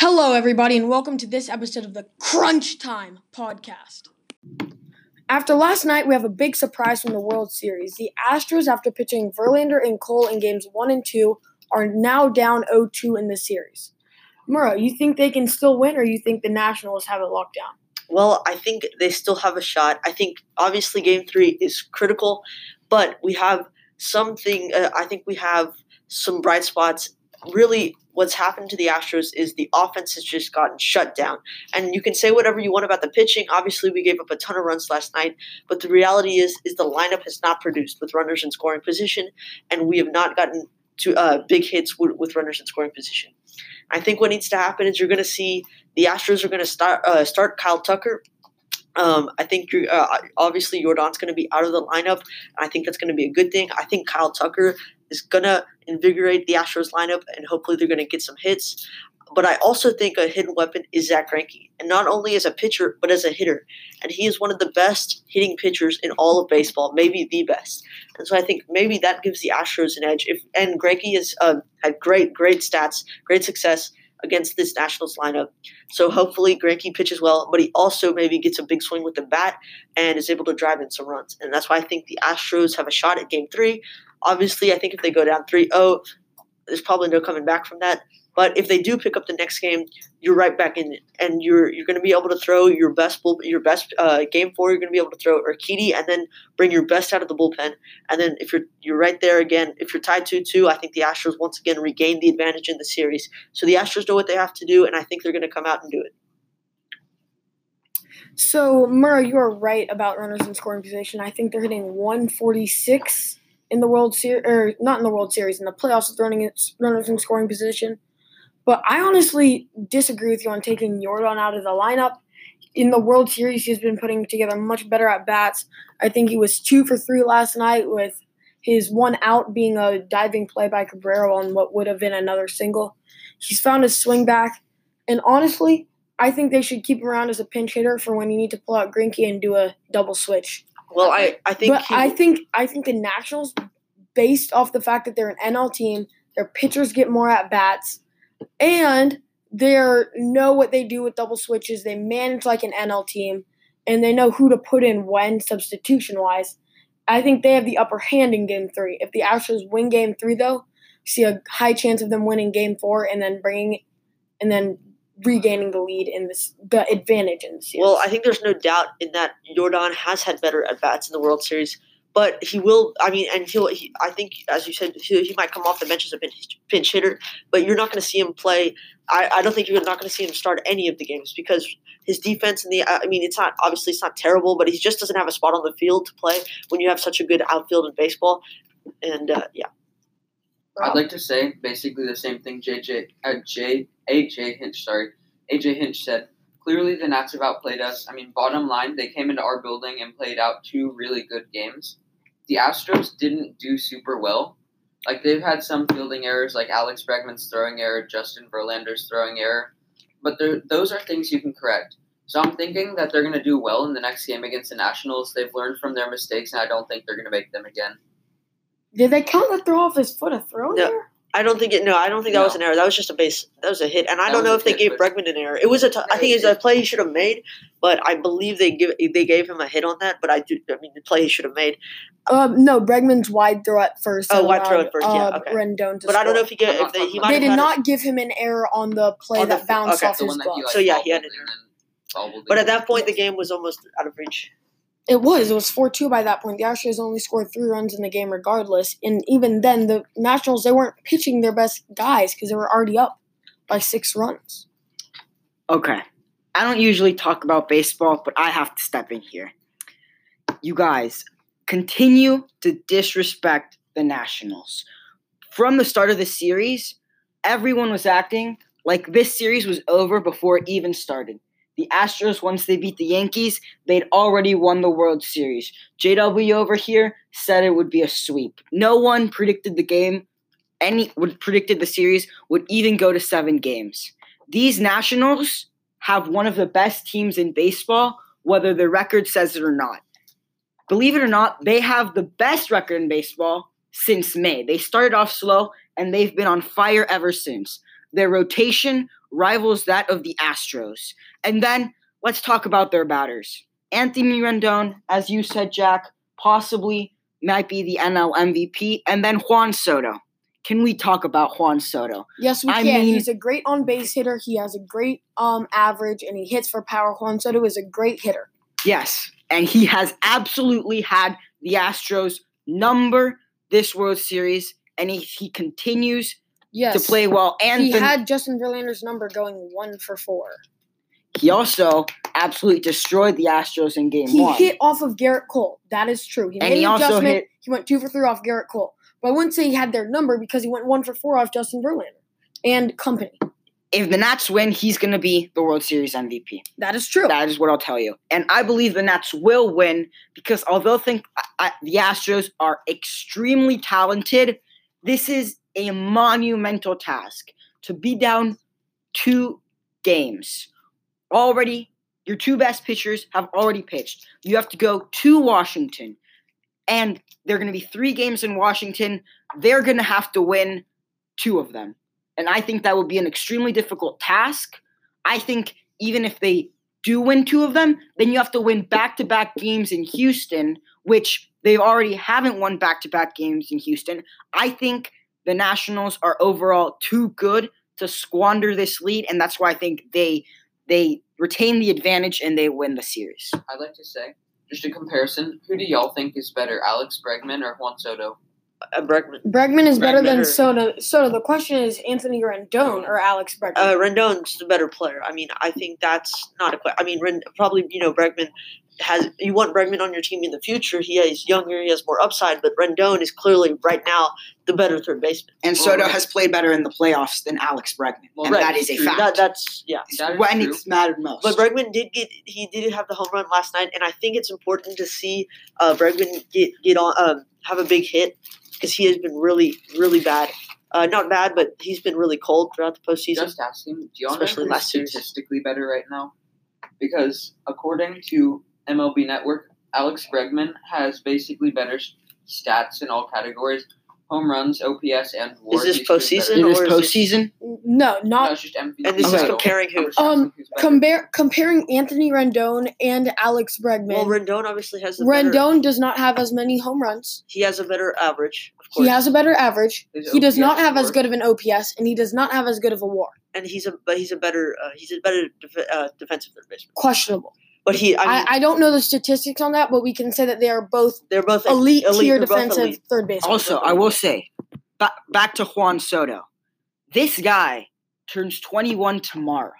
Hello, everybody, and welcome to this episode of the Crunch Time podcast. After last night, we have a big surprise from the World Series. The Astros, after pitching Verlander and Cole in games 1 and 2, are now down 0 2 in the series. Murrah, you think they can still win, or you think the Nationals have it locked down? Well, I think they still have a shot. I think obviously game three is critical, but we have something, uh, I think we have some bright spots. Really, what's happened to the Astros is the offense has just gotten shut down. And you can say whatever you want about the pitching. Obviously, we gave up a ton of runs last night, but the reality is is the lineup has not produced with runners in scoring position, and we have not gotten to uh, big hits with, with runners in scoring position. I think what needs to happen is you're going to see the Astros are going to start uh, start Kyle Tucker. Um, I think you're, uh, obviously Yordan's going to be out of the lineup. and I think that's going to be a good thing. I think Kyle Tucker is going to invigorate the Astros lineup, and hopefully they're going to get some hits. But I also think a hidden weapon is Zack Greinke, and not only as a pitcher but as a hitter. And he is one of the best hitting pitchers in all of baseball, maybe the best. And so I think maybe that gives the Astros an edge. If and Greinke has uh, had great, great stats, great success against this Nationals lineup. So hopefully Greinke pitches well, but he also maybe gets a big swing with the bat and is able to drive in some runs. And that's why I think the Astros have a shot at Game Three. Obviously, I think if they go down 3 0, there's probably no coming back from that. But if they do pick up the next game, you're right back in and you're you're going to be able to throw your best bull, your best uh, game four. You're going to be able to throw Urquidy, and then bring your best out of the bullpen. And then if you're you're right there again, if you're tied two two, I think the Astros once again regain the advantage in the series. So the Astros know what they have to do, and I think they're going to come out and do it. So Murrah, you are right about runners in scoring position. I think they're hitting 146 in the World Series, or not in the World Series, in the playoffs with running runners in scoring position. But I honestly disagree with you on taking Yordan out of the lineup. In the World Series, he's been putting together much better at bats. I think he was two for three last night with his one out being a diving play by Cabrera on what would have been another single. He's found his swing back. And honestly, I think they should keep him around as a pinch hitter for when you need to pull out Greinke and do a double switch. Well, I, I think but I think I think the Nationals, based off the fact that they're an NL team, their pitchers get more at bats, and they know what they do with double switches. They manage like an NL team, and they know who to put in when substitution wise. I think they have the upper hand in Game Three. If the Astros win Game Three, though, see a high chance of them winning Game Four and then bringing, and then regaining the lead in this the advantage in the series. Well, I think there's no doubt in that Yordan has had better at bats in the World Series, but he will. I mean, and he'll. He, I think, as you said, he, he, might come off the bench as a pinch, pinch hitter, but you're not going to see him play. I, I don't think you're not going to see him start any of the games because his defense and the. I mean, it's not obviously it's not terrible, but he just doesn't have a spot on the field to play when you have such a good outfield in baseball, and uh, yeah. I'd like to say basically the same thing JJ uh, J AJ Hinch sorry AJ Hinch said. Clearly, the Nats have outplayed us. I mean, bottom line, they came into our building and played out two really good games. The Astros didn't do super well. Like they've had some fielding errors, like Alex Bregman's throwing error, Justin Verlander's throwing error, but those are things you can correct. So I'm thinking that they're going to do well in the next game against the Nationals. They've learned from their mistakes, and I don't think they're going to make them again. Did they count the throw off his foot a throw no, there? I don't think it. No, I don't think that no. was an error. That was just a base. That was a hit, and I that don't know if they hit, gave Bregman an error. It was a. T- I think it's a play he should have made, but I believe they give they gave him a hit on that. But I do. I mean, the play he should have made. Um, no, Bregman's wide throw at first. Oh, wide throw at first. Yeah, uh, okay. Rendon but I don't know if he get if they, he might. They did not give him an error on the play on that the, bounced okay. off his glove. So yeah, he had an error. But at that point, the game was almost out of reach. It was. It was 4 2 by that point. The Astros only scored three runs in the game regardless. And even then, the Nationals, they weren't pitching their best guys because they were already up by six runs. Okay. I don't usually talk about baseball, but I have to step in here. You guys continue to disrespect the Nationals. From the start of the series, everyone was acting like this series was over before it even started. The Astros, once they beat the Yankees, they'd already won the World Series. JW over here said it would be a sweep. No one predicted the game, any would predicted the series would even go to seven games. These Nationals have one of the best teams in baseball, whether the record says it or not. Believe it or not, they have the best record in baseball since May. They started off slow and they've been on fire ever since. Their rotation rivals that of the Astros. And then let's talk about their batters. Anthony Rendon, as you said, Jack, possibly might be the NL MVP, and then Juan Soto. Can we talk about Juan Soto? Yes, we I can. mean- He's a great on base hitter. He has a great um average, and he hits for power. Juan Soto is a great hitter. Yes, and he has absolutely had the Astros number this World Series, and he, he continues Yes, to play well. And He had Justin Verlander's number going one for four. He also absolutely destroyed the Astros in Game He One. He hit off of Gerrit Cole. That is true. He And made he an also adjustment. hit- He went two for three off Gerrit Cole. But I wouldn't say he had their number because he went one for four off Justin Verlander and company. if the Nats win, he's going to be the World Series MVP. That is true. That is what I'll tell you. And I believe the Nats will win because although I think I, I, the Astros are extremely talented, this is a monumental task to be down two games. Already, your two best pitchers have already pitched. You have to go to Washington, and there are going to be three games in Washington. They're going to have to win two of them. And I think that would be an extremely difficult task. I think even if they do win two of them, then you have to win back to back games in Houston, which they already haven't won back to back games in Houston. I think the Nationals are overall too good to squander this lead, and that's why I think they they retain the advantage and they win the series. I'd like to say, just a comparison, who do y'all think is better, Alex Bregman or Juan Soto? Uh, Bregman. Bregman is better than or- Soto. Soto. The question is Anthony Rendon or Alex Bregman. Uh, Rendon's the better player. I mean, I think that's not a. question. I mean, Rend- probably you know Bregman has. You want Bregman on your team in the future. He is younger. He has more upside. But Rendon is clearly right now the better third baseman. And Soto right. has played better in the playoffs than Alex Bregman, Well, and right, that is a true. fact. That, that's yeah. That is when true. it's mattered most. But Bregman did get he did have the home run last night, and I think it's important to see uh, Bregman get get on um, have a big hit because he has been really really bad. Uh, not bad, but he's been really cold throughout the postseason. Just asking, do y'all Especially last series. statistically better right now? Because according to MLB Network, Alex Bregman has basically better stats in all categories: home runs, OPS, and WAR. Is this He's postseason better. in this or is this- postseason, no, No, not it's just MVP. and this Okay. is comparing who. Um, compare comparing Anthony Rendon and Alex Bregman. Well, Rendon obviously has the better, Rendon does not have as many home runs. He has a better average, of course. He has a better average. His He does not have as good of an OPS, and he does not have as good of a WAR. and he's a but he's a better uh, he's a better def- uh, defensive third baseman. Questionable. But he, I I, mean, I, don't know the statistics on that, but we can say that they are both they're both elite, tier defensive elite. third base. Also, I will say, ba- back to Juan Soto. This guy turns 21 tomorrow,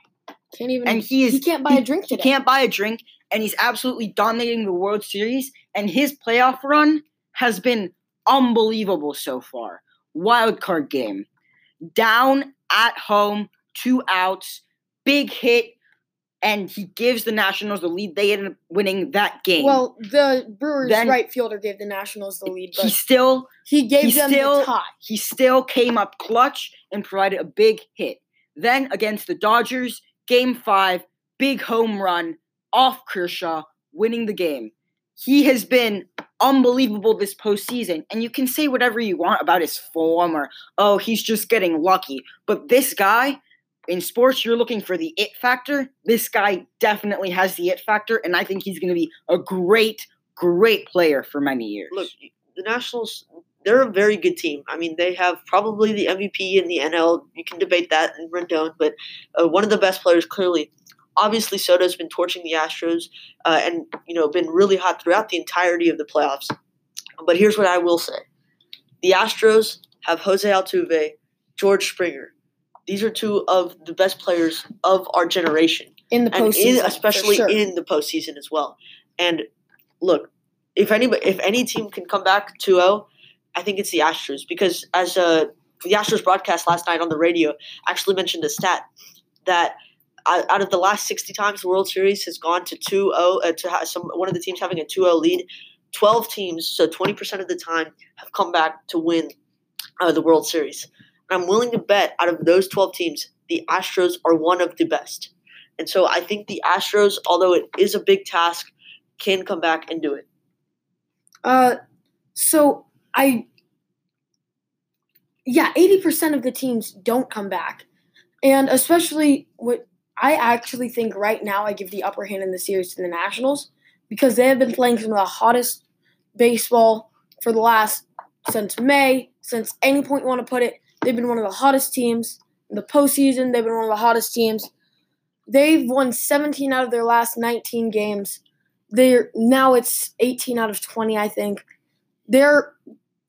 Can't even. and he is he can't buy a drink today. He can't buy a drink, and he's absolutely dominating the World Series. And his playoff run has been unbelievable so far. Wild card game, down at home, two outs, big hit, and he gives the Nationals the lead. They end up winning that game. Well, the Brewers' Then- right fielder gave the Nationals the lead, he but still he gave he them still- the tie. he still came up clutch and provided a big hit. Then against the Dodgers, game five, big home run off Kershaw, winning the game. He has been unbelievable this postseason, and you can say whatever you want about his form or, oh, he's just getting lucky. But this guy, in sports, you're looking for the it factor. This guy definitely has the it factor, and I think he's going to be a great, great player for many years. Look, the Nationals, they're a very good team. I mean, they have probably the MVP in the NL. You can debate that in Rendon, but uh, one of the best players, clearly. Obviously, Soto's been torching the Astros uh, and, you know, been really hot throughout the entirety of the playoffs. But here's what I will say. The Astros have Jose Altuve, George Springer. These are two of the best players of our generation in the and postseason, in, especially sure. in the postseason as well. And look, if anybody, if any team can come back 2-0, I think it's the Astros because as uh, the Astros broadcast last night on the radio actually mentioned a stat that out out of the last 60 times the World Series has gone to 2-0 uh, to some one of the teams having a 2-0 lead, 12 teams, so 20% of the time have come back to win uh, the World Series. I'm willing to bet out of those 12 teams, the Astros are one of the best. And so I think the Astros, although it is a big task, can come back and do it. Uh, so I, yeah, eighty percent of the teams don't come back, And especially what I actually think right now I give the upper hand in the series to the Nationals because they have been playing some of the hottest baseball for the last since May, since any point you want to put it. They've been one of the hottest teams in the postseason. They've been one of the hottest teams. They've won 17 out of their last 19 games. They're now it's 18 out of 20, I think. They're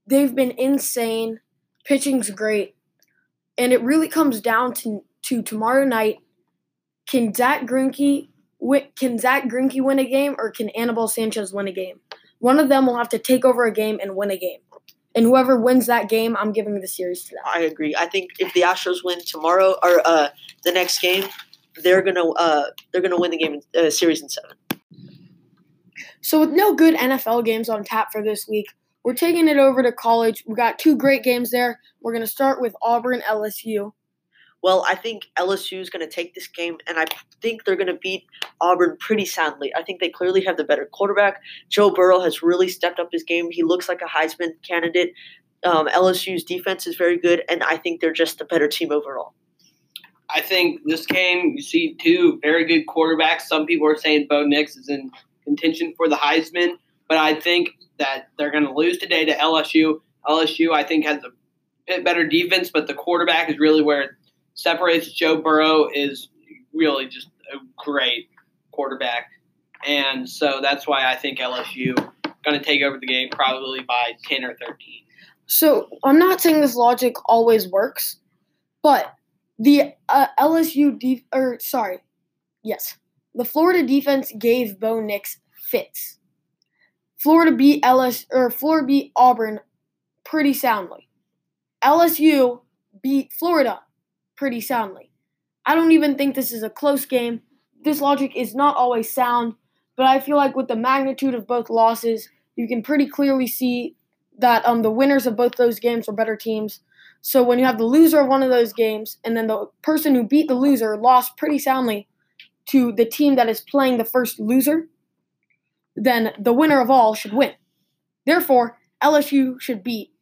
they've been insane. Pitching's great, and it really comes down to to tomorrow night. Can Zach Greinke can Zach Greinke win a game, or can Anibal Sanchez win a game? One of them will have to take over a game and win a game. And whoever wins that game, I'm giving the series to them. I agree. I think if the Astros win tomorrow or uh, the next game, they're gonna uh, they're gonna win the game uh, series in seven. So with no good NFL games on tap for this week, we're taking it over to college. We got two great games there. We're gonna start with Auburn LSU. Well, I think LSU is going to take this game, and I think they're going to beat Auburn pretty soundly. I think they clearly have the better quarterback. Joe Burrow has really stepped up his game. He looks like a Heisman candidate. Um, LSU's defense is very good, and I think they're just a better team overall. I think this game, you see two very good quarterbacks. Some people are saying Bo Nix is in contention for the Heisman, but I think that they're going to lose today to LSU. LSU, I think, has a bit better defense, but the quarterback is really where separates Joe Burrow is really just a great quarterback. And so that's why I think LSU going to take over the game probably by 10 or 13. So I'm not saying this logic always works, but the uh, LSU def- or sorry, yes, the Florida defense gave Bo Nix fits. Florida beat LS or Florida beat Auburn pretty soundly. LSU beat Florida pretty soundly. I don't even think this is a close game. This logic is not always sound, but I feel like with the magnitude of both losses, you can pretty clearly see that um, the winners of both those games were better teams. So when you have the loser of one of those games, and then the person who beat the loser lost pretty soundly to the team that is playing the first loser, then the winner of all should win. Therefore, LSU should beat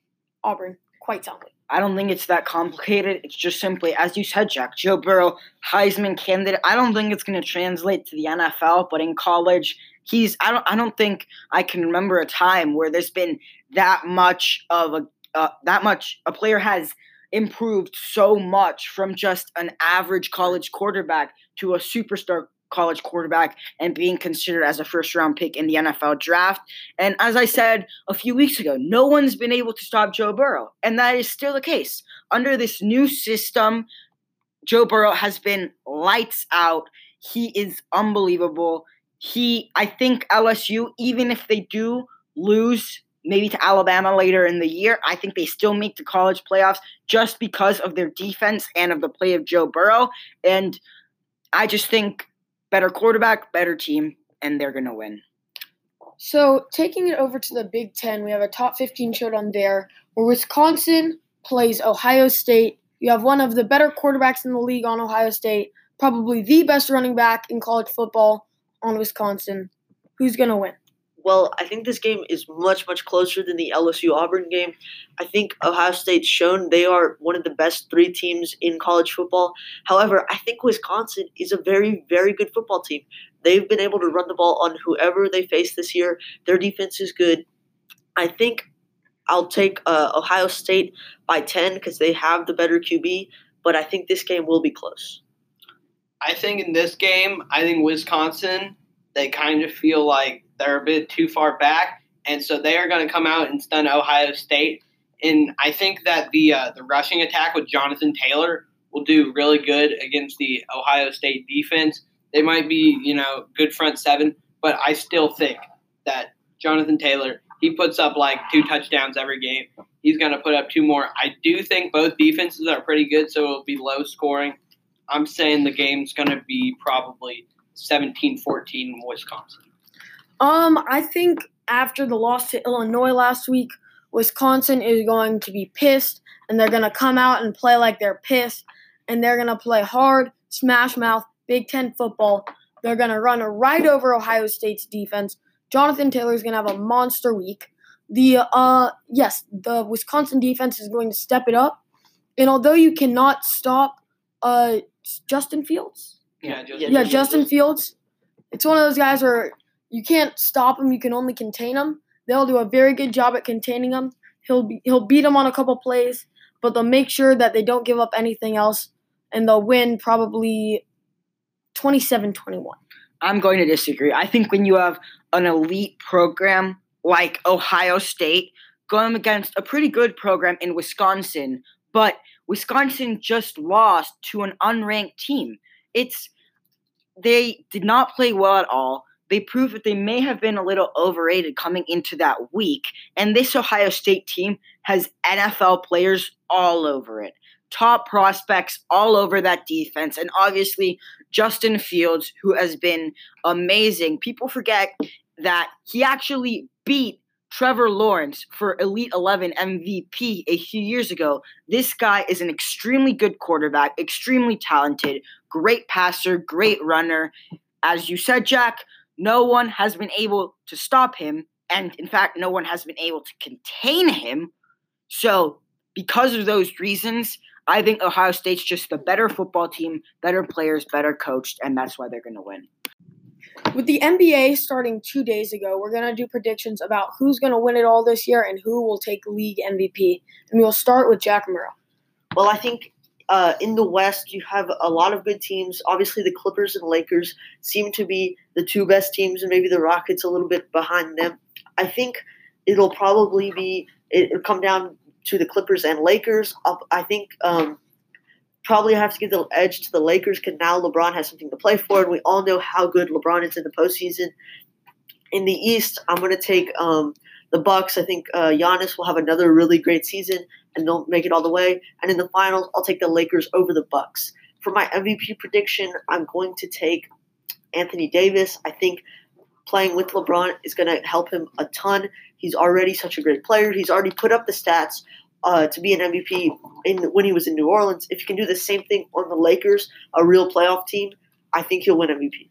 Auburn quite soundly. I don't think it's that complicated. It's just simply, as you said, Jack, Joe Burrow, Heisman candidate. I don't think it's going to translate to the NFL, but in college, he's. I don't. I don't think I can remember a time where there's been that much of a uh, that much. A player has improved so much from just an average college quarterback to a superstar college quarterback and being considered as a first round pick in the NFL draft. And as I said a few weeks ago, no one's been able to stop Joe Burrow. And that is still the case. Under this new system, Joe Burrow has been lights out. He is unbelievable. He, I think LSU, even if they do lose maybe to Alabama later in the year, I think they still make the college playoffs just because of their defense and of the play of Joe Burrow. And I just think better quarterback, better team, and they're going to win. So, taking it over to the Big Ten, we have a top 15 showdown there where Wisconsin plays Ohio State. You have one of the better quarterbacks in the league on Ohio State, probably the best running back in college football on Wisconsin. Who's going to win? Well, I think this game is much, much closer than the LSU Auburn game. I think Ohio State's shown they are one of the best three teams in college football. However, I think Wisconsin is a very, very good football team. They've been able to run the ball on whoever they face this year. Their defense is good. I think I'll take uh, Ohio State by 10 because they have the better QB, but I think this game will be close. I think in this game, I think Wisconsin, they kind of feel like they're a bit too far back, and so they are going to come out and stun Ohio State. And I think that the uh, the rushing attack with Jonathan Taylor will do really good against the Ohio State defense. They might be, you know, good front seven, but I still think that Jonathan Taylor he puts up like two touchdowns every game. He's going to put up two more. I do think both defenses are pretty good, so it'll be low scoring. I'm saying the game's going to be probably 17 14 Wisconsin. Um, I think after the loss to Illinois last week, Wisconsin is going to be pissed and they're going to come out and play like they're pissed and they're going to play hard, smash mouth, Big Ten football. They're going to run right over Ohio State's defense. Jonathan Taylor is going to have a monster week. The uh yes, the Wisconsin defense is going to step it up. And although you cannot stop Uh, Justin Fields. Yeah, just, Yeah, Justin Justin Fields. Fields. It's one of those guys where you can't stop him; you can only contain him. They'll do a very good job at containing him. He'll be, he'll beat him on a couple plays, but they'll make sure that they don't give up anything else, and they'll win probably 27-21. I'm going to disagree. I think when you have an elite program like Ohio State going against a pretty good program in Wisconsin, but Wisconsin just lost to an unranked team. It's they did not play well at all. They proved that they may have been a little overrated coming into that week. And this Ohio State team has NFL players all over it. Top prospects all over that defense. And obviously, Justin Fields, who has been amazing. People forget that he actually beat Trevor Lawrence for Elite 11 MVP a few years ago. This guy is an extremely good quarterback, extremely talented, great passer, great runner. As you said, Jack, no one has been able to stop him. And in fact, no one has been able to contain him. So, because of those reasons, I think Ohio State's just the better football team, better players, better coached, and that's why they're going to win. With the NBA starting two days ago, we're gonna do predictions about who's gonna win it all this year and who will take league MVP. And we'll start with Jack Murrow. Well, I think uh, in the West, you have a lot of good teams. Obviously, the Clippers and Lakers seem to be the two best teams, and maybe the Rockets a little bit behind them. I think it'll probably be it'll come down to the Clippers and Lakers. I'll- I think um, probably have to give the edge to the Lakers because now LeBron has something to play for, and we all know how good LeBron is in the postseason. In the East, I'm going to take um, the Bucks. I think uh, Giannis will have another really great season, and they'll make it all the way. And in the finals, I'll take the Lakers over the Bucks. For my MVP prediction, I'm going to take Anthony Davis. I think playing with LeBron is going to help him a ton. He's already such a great player. He's already put up the stats uh, to be an MVP in when he was in New Orleans. If he can do the same thing on the Lakers, a real playoff team, I think he'll win MVP.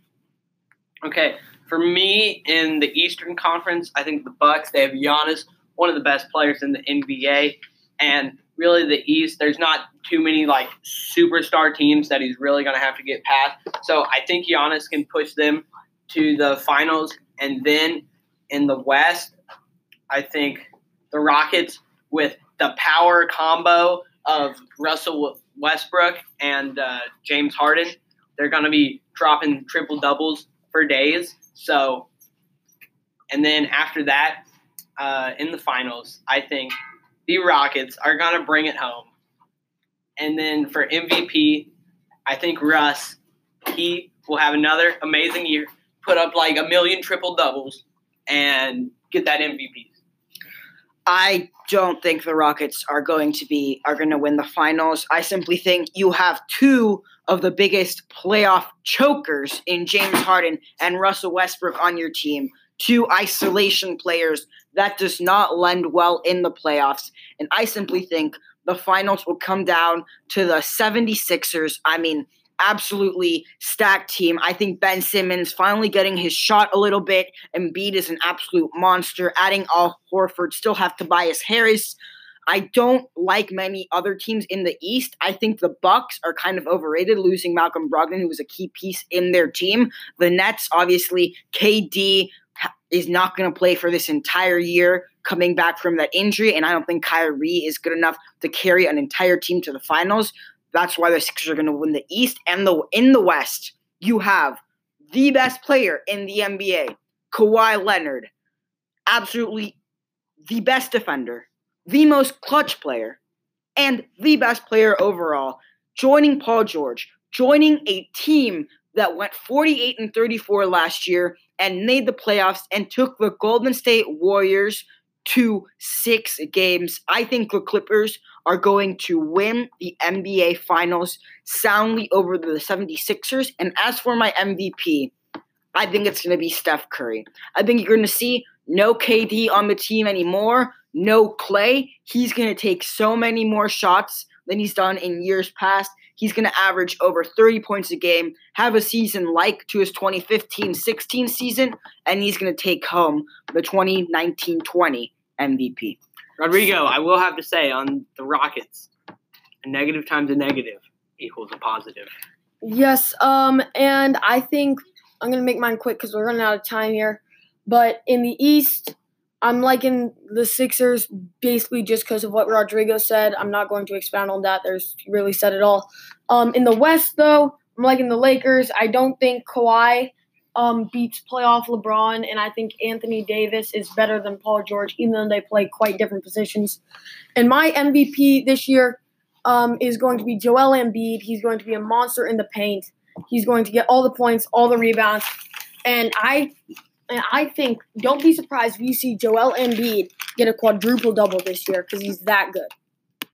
Okay, for me in the Eastern Conference, I think the Bucks. They have Giannis, one of the best players in the NBA, and really the East. There's not too many like superstar teams that he's really going to have to get past. So I think Giannis can push them to the finals, and then in the West, I think the Rockets with the power combo of Russell Westbrook and uh, James Harden, they're going to be dropping triple doubles for days. So, and then after that, uh, in the finals, I think the Rockets are going to bring it home. And then for MVP, I think Russ, he will have another amazing year, put up like a million triple doubles, and get that MVP. I don't think the Rockets are going to be are going to win the finals. I simply think you have two of the biggest playoff chokers in James Harden and Russell Westbrook on your team. Two isolation players that does not lend well in the playoffs. And I simply think the finals will come down to the 76ers. I mean, absolutely stacked team. I think Ben Simmons finally getting his shot a little bit. Embiid is an absolute monster. Adding Al Horford, still have Tobias Harris. I don't like many other teams in the East. I think the Bucks are kind of overrated, losing Malcolm Brogdon, who was a key piece in their team. The Nets, obviously, KD is not going to play for this entire year, coming back from that injury, and I don't think Kyrie is good enough to carry an entire team to the finals. That's why the Sixers are going to win the East and the in the West. You have the best player in the NBA, Kawhi Leonard, absolutely the best defender, the most clutch player, and the best player overall, joining Paul George, joining a team that went 48 and 34 last year and made the playoffs and took the Golden State Warriors to six games. I think the Clippers are going to win the NBA Finals soundly over the 76ers. And as for my MVP, I think it's going to be Steph Curry. I think you're going to see no KD on the team anymore, no Clay. He's going to take so many more shots than he's done in years past. He's going to average over 30 points a game, have a season like to his 2015 16 season, and he's going to take home the 2019 20 MVP. Rodrigo, I will have to say on the Rockets, a negative times a negative. equals a positive. Yes, um, and I think I'm gonna make mine quick because we're running out of time here. But in the East, I'm liking the Sixers basically just because of what Rodrigo said. I'm not going to expound on that. There's really said it all. Um, in the West, though, I'm liking the Lakers. I don't think Kawhi um, beats playoff LeBron, and I think Anthony Davis is better than Paul George, even though they play quite different positions. And my MVP this year um, is going to be Joel Embiid. He's going to be a monster in the paint. He's going to get all the points, all the rebounds, and I and I think don't be surprised if you see Joel Embiid get a quadruple double this year because he's that good.